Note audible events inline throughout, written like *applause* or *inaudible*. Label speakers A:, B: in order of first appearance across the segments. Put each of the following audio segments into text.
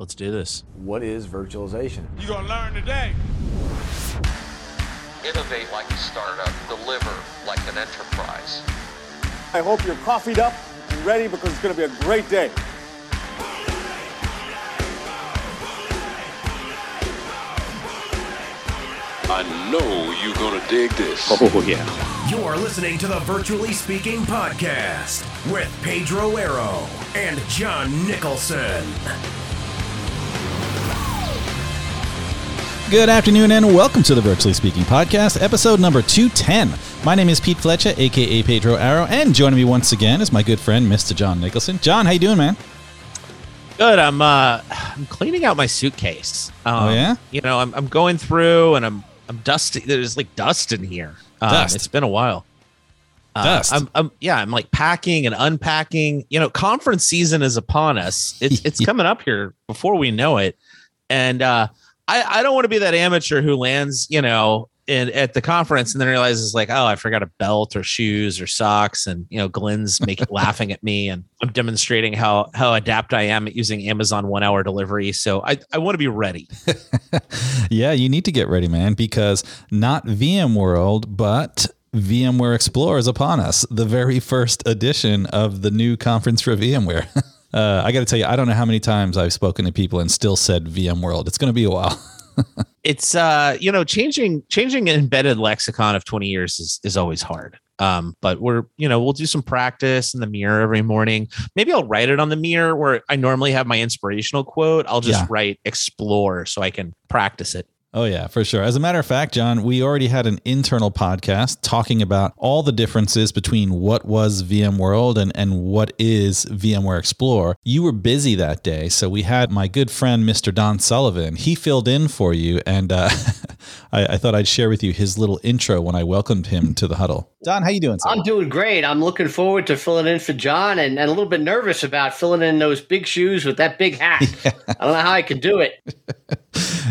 A: Let's do this.
B: What is virtualization?
C: You're going to learn today.
D: Innovate like a startup, deliver like an enterprise.
E: I hope you're coffeeed up and ready because it's going to be a great day.
F: I know you're gonna dig this.
G: Oh, oh, oh yeah.
H: You're listening to the Virtually Speaking Podcast with Pedro Arrow and John Nicholson.
G: Good afternoon and welcome to the Virtually Speaking Podcast, episode number 210. My name is Pete Flecha, aka Pedro Arrow, and joining me once again is my good friend, Mr. John Nicholson. John, how you doing, man?
A: Good. I'm uh I'm cleaning out my suitcase. Um,
G: Oh, yeah?
A: You know, I'm I'm going through and I'm I'm dusty. There's like dust in here. Um,
G: Dust?
A: It's been a while. Uh,
G: Dust?
A: I'm, I'm yeah. I'm like packing and unpacking. You know, conference season is upon us. It's it's *laughs* coming up here before we know it, and uh, I I don't want to be that amateur who lands you know in at the conference and then realizes like oh I forgot a belt or shoes or socks and you know Glenn's making *laughs* laughing at me and I'm demonstrating how how adept I am at using Amazon one hour delivery. So I I want to be ready. *laughs*
G: yeah, you need to get ready, man, because not VMworld, but VMware Explorer is upon us. The very first edition of the new conference for VMware. *laughs* uh, I got to tell you, I don't know how many times I've spoken to people and still said VMworld. It's going to be a while. *laughs*
A: it's uh you know changing changing an embedded lexicon of 20 years is, is always hard um but we're you know we'll do some practice in the mirror every morning maybe i'll write it on the mirror where i normally have my inspirational quote i'll just
G: Yeah.
A: write explore so i can practice it
G: Oh, yeah, for sure. As a matter of fact, John, we already had an internal podcast talking about all the differences between what was VMworld and, and what is VMware Explorer. You were busy that day, so we had my good friend, Mr. Don Sullivan. He filled in for you, and uh, *laughs* I, I thought I'd share with you his little intro when I welcomed him to the huddle. Don, how you doing? Sir?
I: I'm doing great. I'm looking forward to filling in for John and, and a little bit nervous about filling in those big shoes with that big hat. *laughs* I don't know how I can do it. *laughs*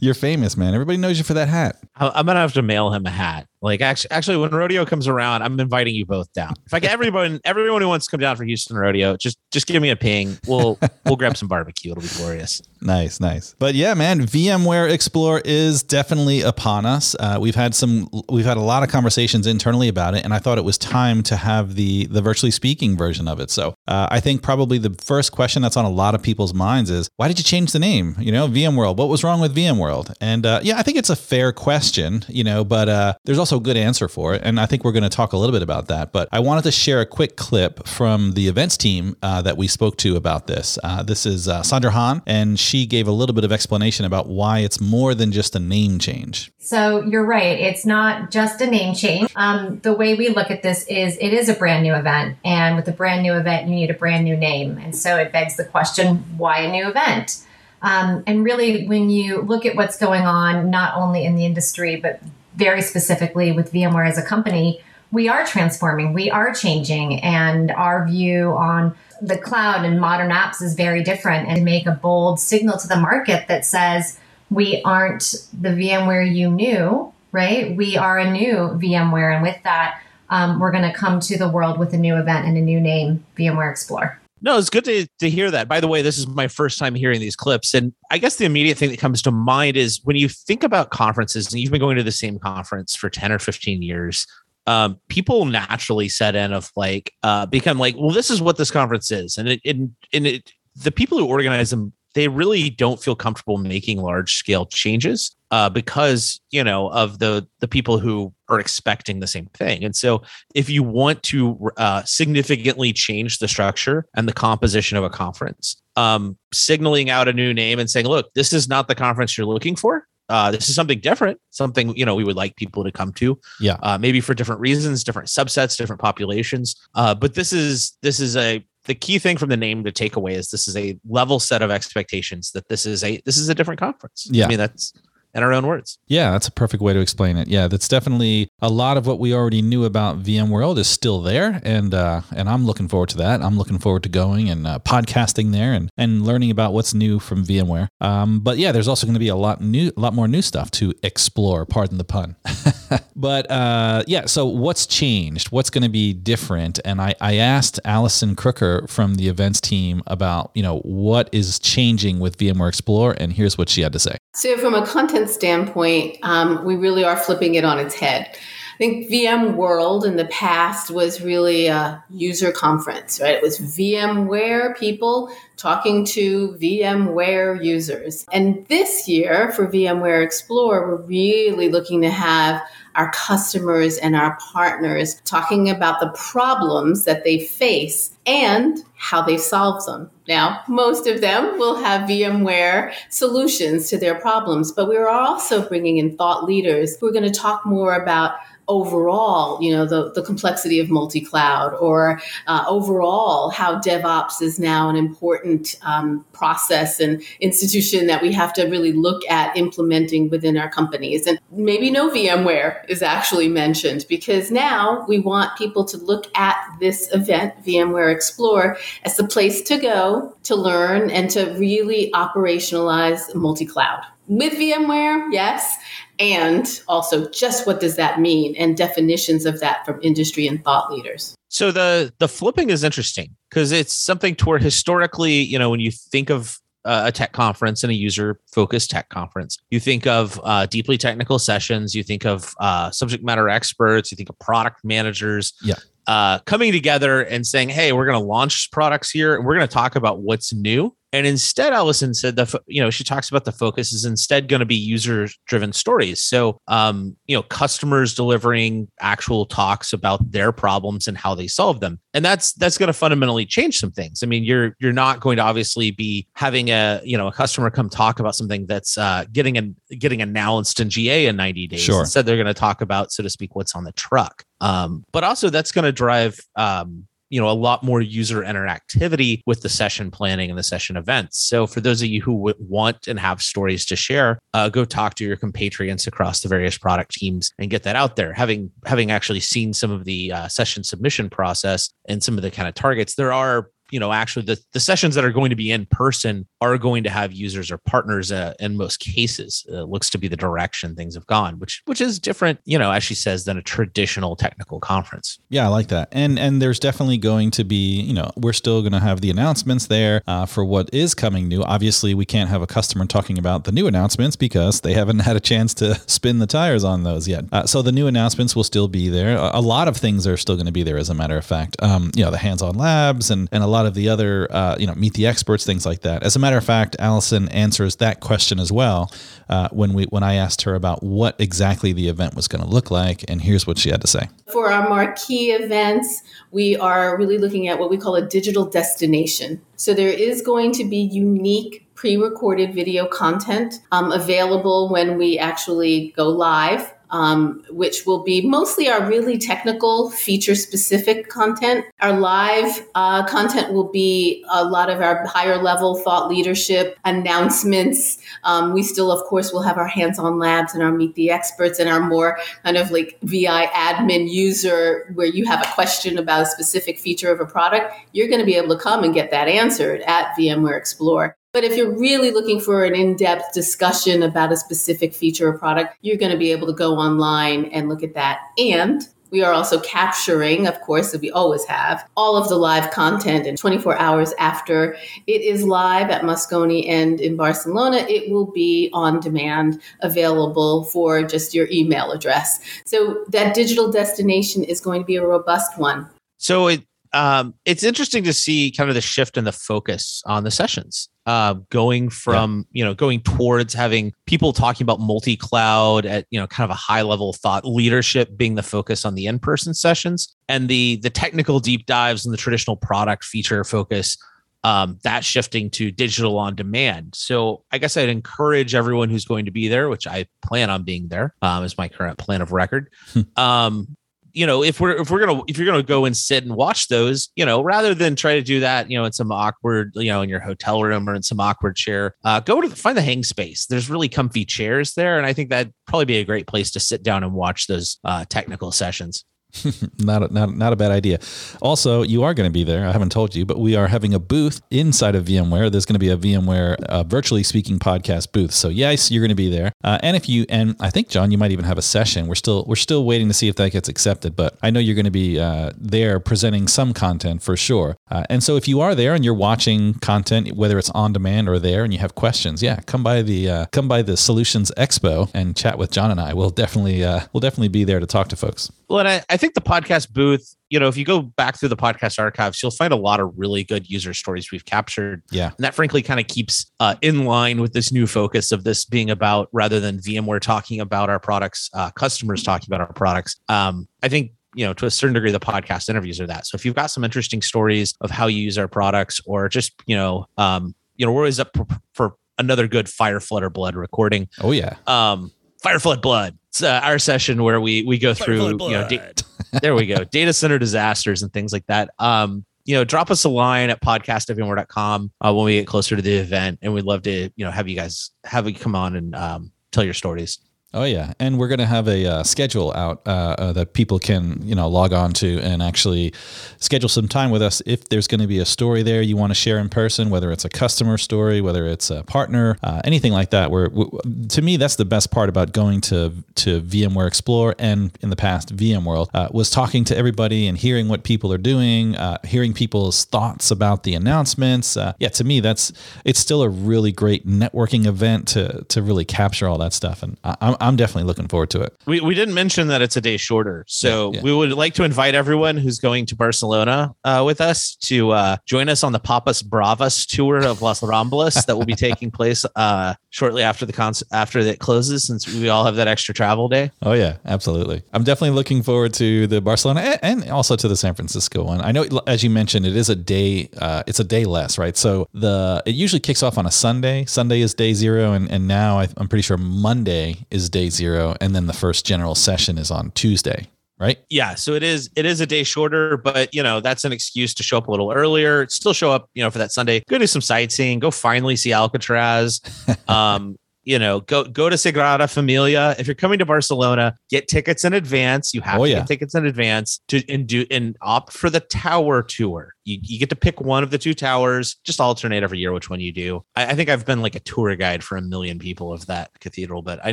G: You're famous, man. Everybody knows you for that hat.
A: I'm gonna have to mail him a hat like actually actually when rodeo comes around i'm inviting you both down if i get everyone *laughs* everyone who wants to come down for houston rodeo just just give me a ping we'll we'll grab some barbecue it'll be glorious *laughs*
G: Nice, nice. But yeah, man, VMware Explore is definitely upon us. Uh, we've had some, we've had a lot of conversations internally about it, and I thought it was time to have the the virtually speaking version of it. So uh, I think probably the first question that's on a lot of people's minds is, why did you change the name? You know, VMworld. What was wrong with VMworld? And uh, yeah, I think it's a fair question. You know, but uh, there's also a good answer for it, and I think we're going to talk a little bit about that. But I wanted to share a quick clip from the events team uh, that we spoke to about this. Uh, this is uh, Sandra Hahn, and she gave a little bit of explanation about why it's more than just a name change.
J: So you're right. It's not just a name change. Um, the way we look at this is it is a brand new event. And with a brand new event, you need a brand new name. And so it begs the question why a new event? Um, and really, when you look at what's going on, not only in the industry, but very specifically with VMware as a company, we are transforming, we are changing, and our view on the cloud and modern apps is very different. And make a bold signal to the market that says, we aren't the VMware you knew, right? We are a new VMware. And with that, um, we're going to come to the world with a new event and a new name, VMware Explore.
A: No, it's good to, to hear that. By the way, this is my first time hearing these clips. And I guess the immediate thing that comes to mind is when you think about conferences and you've been going to the same conference for 10 or 15 years, um, people naturally set in of like, uh, become like, well, this is what this conference is. And it, and, and it, the people who organize them, they really don't feel comfortable making large scale changes uh, because you know of the the people who are expecting the same thing. And so, if you want to uh, significantly change the structure and the composition of a conference, um, signaling out a new name and saying, "Look, this is not the conference you're looking for." Uh, this is something different, something you know we would like people to come to.
G: Yeah.
A: uh, maybe for different reasons, different subsets, different populations. Uh, but this is this is a the key thing from the name to take away is this is a level set of expectations that this is a this is a different conference.
G: Yeah.
A: I mean that's in our own words.
G: Yeah, that's a perfect way to explain it. Yeah, that's definitely a lot of what we already knew about VMworld is still there, and uh, and I'm looking forward to that. I'm looking forward to going and uh, podcasting there and and learning about what's new from VMware. Um, but yeah, there's also going to be a lot new, a lot more new stuff to explore. Pardon the pun. *laughs* *laughs* but uh, yeah, so what's changed? What's going to be different? And I, I asked Allison Crooker from the events team about, you know, what is changing with VMware Explore, and here's what she had to say.
B: So, from a content standpoint, um, we really are flipping it on its head. I think VM World in the past was really a user conference, right? It was VMware people talking to VMware users. And this year for VMware Explore, we're really looking to have our customers and our partners talking about the problems that they face and how they solve them. Now, most of them will have VMware solutions to their problems, but we are also bringing in thought leaders who are going to talk more about overall, you know, the, the complexity of multi-cloud or uh, overall how DevOps is now an important um, process and institution that we have to really look at implementing within our companies. And maybe no VMware is actually mentioned because now we want people to look at this event, VMware Explore, as the place to go to learn and to really operationalize multi-cloud with VMware, yes, and also just what does that mean and definitions of that from industry and thought leaders.
A: So the the flipping is interesting because it's something to where historically, you know, when you think of uh, a tech conference and a user focused tech conference, you think of uh, deeply technical sessions, you think of uh, subject matter experts, you think of product managers.
G: Yeah.
A: Uh, coming together and saying, "Hey, we're going to launch products here, and we're going to talk about what's new." And instead, Allison said that you know she talks about the focus is instead going to be user driven stories. So, um, you know, customers delivering actual talks about their problems and how they solve them, and that's that's going to fundamentally change some things. I mean, you're you're not going to obviously be having a you know a customer come talk about something that's uh, getting an getting announced in GA in 90 days.
G: Sure.
A: Instead, they're going to talk about, so to speak, what's on the truck. Um, but also, that's going to drive um, you know a lot more user interactivity with the session planning and the session events. So for those of you who want and have stories to share uh, go talk to your compatriots across the various product teams and get that out there. Having having actually seen some of the uh, session submission process and some of the kind of targets there are you know actually the, the sessions that are going to be in person are going to have users or partners uh, in most cases uh, looks to be the direction things have gone which which is different you know as she says than a traditional technical conference
G: Yeah, I like that. And and there's definitely going to be, you know, we're still going to have the announcements there uh, for what is coming new. Obviously, we can't have a customer talking about the new announcements because they haven't *laughs* had a chance to spin the tires on those yet. Uh, so the new announcements will still be there. A, a lot of things are still going to be there, as a matter of fact. Um, you know, the hands-on labs and and a lot of the other, uh, you know, meet the experts, things like that. As a matter of fact, Allison answers that question as well uh, when we when I asked her about what exactly the event was going to look like, and here's what she had to say.
B: For our marquee events, we are really looking at what we call a digital destination. So there is going to be unique pre recorded video content um, available when we actually go live. Um, which will be mostly our really technical, feature specific content. Our live uh, content will be a lot of our higher level thought leadership announcements. Um, we still, of course, will have our hands on labs and our meet the experts and our more kind of like VI admin user where you have a question about a specific feature of a product. You're going to be able to come and get that answered at VMware Explore. But if you're really looking for an in depth discussion about a specific feature or product, you're going to be able to go online and look at that. And we are also capturing, of course, as we always have, all of the live content. And 24 hours after it is live at Moscone and in Barcelona, it will be on demand, available for just your email address. So that digital destination is going to be a robust one.
A: So it um, it's interesting to see kind of the shift in the focus on the sessions, uh, going from you know going towards having people talking about multi-cloud at you know kind of a high level thought leadership being the focus on the in-person sessions, and the the technical deep dives and the traditional product feature focus um, that shifting to digital on demand. So I guess I'd encourage everyone who's going to be there, which I plan on being there, um, is my current plan of record. um, you know, if we're if we're gonna if you're gonna go and sit and watch those, you know, rather than try to do that, you know, in some awkward, you know, in your hotel room or in some awkward chair, uh, go to the, find the hang space. There's really comfy chairs there, and I think that'd probably be a great place to sit down and watch those uh, technical sessions. *laughs*
G: not a, not not a bad idea. Also, you are going to be there. I haven't told you, but we are having a booth inside of VMware. There's going to be a VMware uh, virtually speaking podcast booth. So yes, you're going to be there. Uh, and if you and I think John, you might even have a session. We're still we're still waiting to see if that gets accepted, but I know you're going to be uh, there presenting some content for sure. Uh, and so if you are there and you're watching content, whether it's on demand or there, and you have questions, yeah, come by the uh, come by the Solutions Expo and chat with John and I. We'll definitely uh, we'll definitely be there to talk to folks.
A: Well, I, I think the podcast booth, you know, if you go back through the podcast archives, you'll find a lot of really good user stories we've captured.
G: Yeah.
A: And that frankly kind of keeps uh, in line with this new focus of this being about rather than VMware talking about our products, uh, customers talking about our products. Um, I think you know to a certain degree the podcast interviews are that so if you've got some interesting stories of how you use our products or just you know um you know we're always up for, for another good fire flood or blood recording
G: Oh yeah.
A: um fire flood blood uh, our session where we we go through you know da- *laughs* there we go. Data center disasters and things like that. Um you know drop us a line at podcast.vmware.com uh, when we get closer to the event and we'd love to you know have you guys have you come on and um tell your stories
G: Oh yeah, and we're going to have a uh, schedule out uh, uh, that people can you know log on to and actually schedule some time with us if there's going to be a story there you want to share in person, whether it's a customer story, whether it's a partner, uh, anything like that. Where to me that's the best part about going to to VMware Explore and in the past VMworld uh, was talking to everybody and hearing what people are doing, uh, hearing people's thoughts about the announcements. Yeah, to me that's it's still a really great networking event to to really capture all that stuff, and I, I'm I'm definitely looking forward to it.
A: We, we didn't mention that it's a day shorter. So
G: Yeah, yeah.
A: we would like to invite everyone who's going to Barcelona uh, with us to uh, join us on the Papas Bravas tour of Las Ramblas that will be *laughs* taking place uh, shortly after the concert after it closes, since we all have that extra travel day.
G: Oh yeah, absolutely. I'm definitely looking forward to the Barcelona a- and also to the San Francisco one. I know, as you mentioned, it is a day. Uh, it's a day less, right? So the it usually kicks off on a Sunday. Sunday is day zero, and and now I, I'm pretty sure Monday is day zero, and then the first general session is on Tuesday, right?
A: Yeah, so it is it is a day shorter, but you know that's an excuse to show up a little earlier. Still show up, you know, for that Sunday. Go do some sightseeing. Go finally see Alcatraz. *laughs* Um, you know, go go to Sagrada Familia. If you're coming to Barcelona, get tickets in advance. You have
G: Oh,
A: to
G: yeah.
A: get tickets in advance to and do and opt for the tower tour. You, you get to pick one of the two towers. Just alternate every year which one you do. I, I think I've been like a tour guide for a million people of that cathedral, but I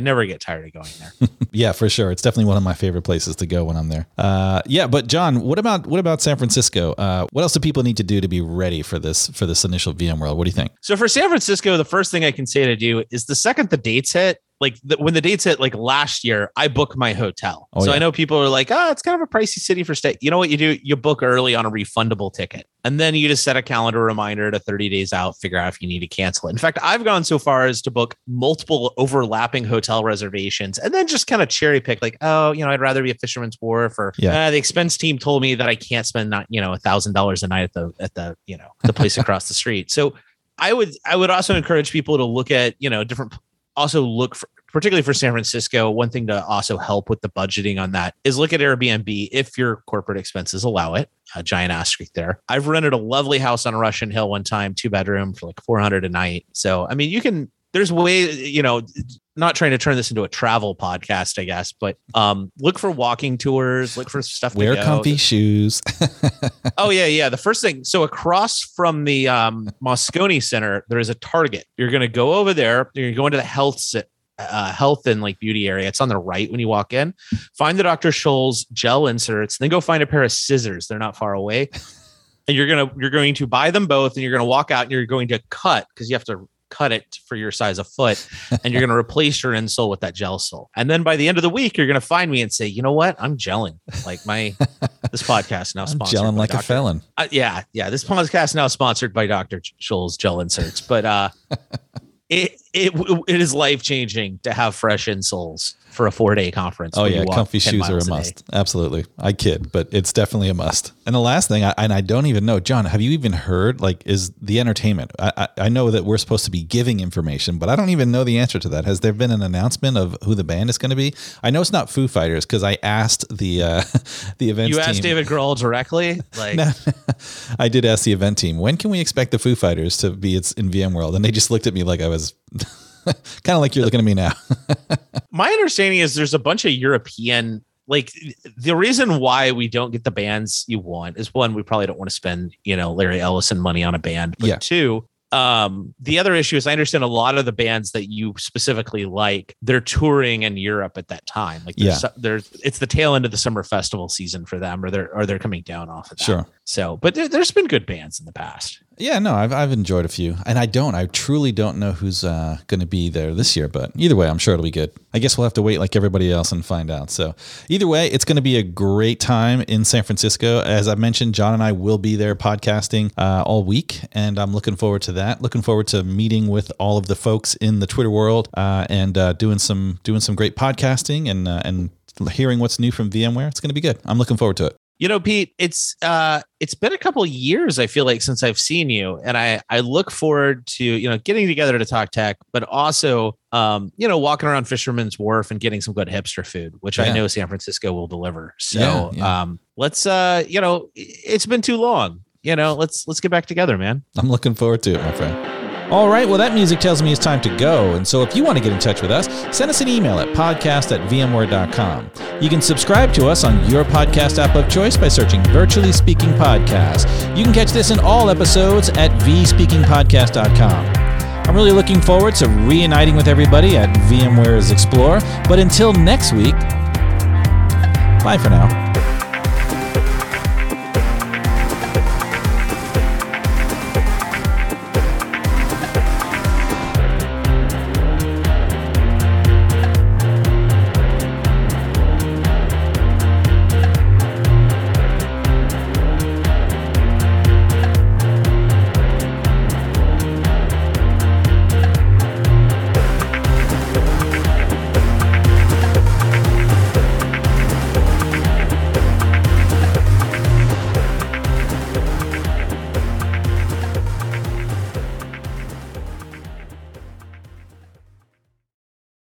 A: never get tired of going there. *laughs*
G: Yeah, for sure. It's definitely one of my favorite places to go when I'm there. Uh, yeah, but John, what about what about San Francisco? Uh, what else do people need to do to be ready for this for this initial VM world? What do you think?
A: So for San Francisco, the first thing I can say to do is the second the dates hit, like the, when the dates hit, like last year, I book my hotel.
G: Oh,
A: so
G: yeah.
A: I know people are like, oh, it's kind of a pricey city for stay. You know what you do? You book early on a refundable ticket. And then you just set a calendar reminder to 30 days out, figure out if you need to cancel it. In fact, I've gone so far as to book multiple overlapping hotel reservations and then just kind of cherry pick, like, oh, you know, I'd rather be a fisherman's wharf or
G: Yeah.
A: uh, the expense team told me that I can't spend not, you know, a thousand dollars a night at the at the, you know, the place *laughs* across the street. So I would I would also encourage people to look at you know different also look for particularly for San Francisco one thing to also help with the budgeting on that is look at Airbnb if your corporate expenses allow it. A giant asterisk there. I've rented a lovely house on Russian Hill one time two bedroom for like 400 a night. So I mean you can there's way you know not trying to turn this into a travel podcast I guess but um look for walking tours look for stuff to
G: Wear comfy shoes. *laughs*
A: Oh yeah, yeah. The first thing, so across from the um, Moscone Center, there is a Target. You're going to go over there. You're going to the health uh, health and like beauty area. It's on the right when you walk in. Find the Dr. Scholl's gel inserts. Then go find a pair of scissors. They're not far away. *laughs* And you're gonna you're going to buy them both, and you're gonna walk out and you're going to cut because you have to cut it for your size of foot, *laughs* and you're gonna replace your insole with that gel sole. And then by the end of the week, you're gonna find me and say, you know what, I'm gelling. Like my *laughs* this podcast now
G: I'm
A: sponsored
G: gelling like a felon.
A: uh, yeah, yeah. This podcast now sponsored by Dr. Scholl's gel inserts, but uh, *laughs* it it it is life changing to have fresh insoles for a four day conference.
G: Oh yeah, comfy shoes are a
A: day.
G: must. Absolutely. I kid, but it's definitely a must. And the last thing, I, and I don't even know, John, have you even heard? Like, is the entertainment? I, I, I know that we're supposed to be giving information, but I don't even know the answer to that. Has there been an announcement of who the band is going to be? I know it's not Foo Fighters because I asked the uh, *laughs* the event.
A: You asked
G: team,
A: David Grohl directly, *laughs* like
G: No, I did ask the event team when can we expect the Foo Fighters to be it's in VMworld, and they just looked at me like I was *laughs* *laughs* kind of like you're looking at me now. *laughs*
A: my understanding is there's a bunch of European like the reason why we don't get the bands you want is one, we probably don't want to spend, you know, Larry Ellison money on a band. But
G: Yeah.
A: two, um, the other issue is I understand a lot of the bands that you specifically like, they're touring in Europe at that time. Like there's, there's it's the tail end of the summer festival season for them, or they're or they're coming down off of that.
G: Sure.
A: So, but there, there's been good bands in the past.
G: Yeah, no, I've, I've enjoyed a few, and I don't. I truly don't know who's uh, going to be there this year, but either way, I'm sure it'll be good. I guess we'll have to wait like everybody else and find out. So, either way, it's going to be a great time in San Francisco. As I mentioned, John and I will be there podcasting uh, all week, and I'm looking forward to that. Looking forward to meeting with all of the folks in the Twitter world uh, and uh, doing some doing some great podcasting and uh, and hearing what's new from VMware. It's going to be good. I'm looking forward to it.
A: You know, Pete, it's uh it's been a couple of years, I feel like, since I've seen you. And I I look forward to, you know, getting together to talk tech, but also um, you know, walking around Fisherman's Wharf and getting some good hipster food, which I know San Francisco will deliver. So
G: Yeah, yeah.
A: um let's uh, you know, it's been too long. You know, let's let's get back together, man.
G: I'm looking forward to it, my friend. All right, well, that music tells me it's time to go. And so if you want to get in touch with us, send us an email at podcast at vmware.com. You can subscribe to us on your podcast app of choice by searching Virtually Speaking Podcast. You can catch this in all episodes at vspeakingpodcast.com. I'm really looking forward to reuniting with everybody at VMware's Explore. But until next week, bye for now.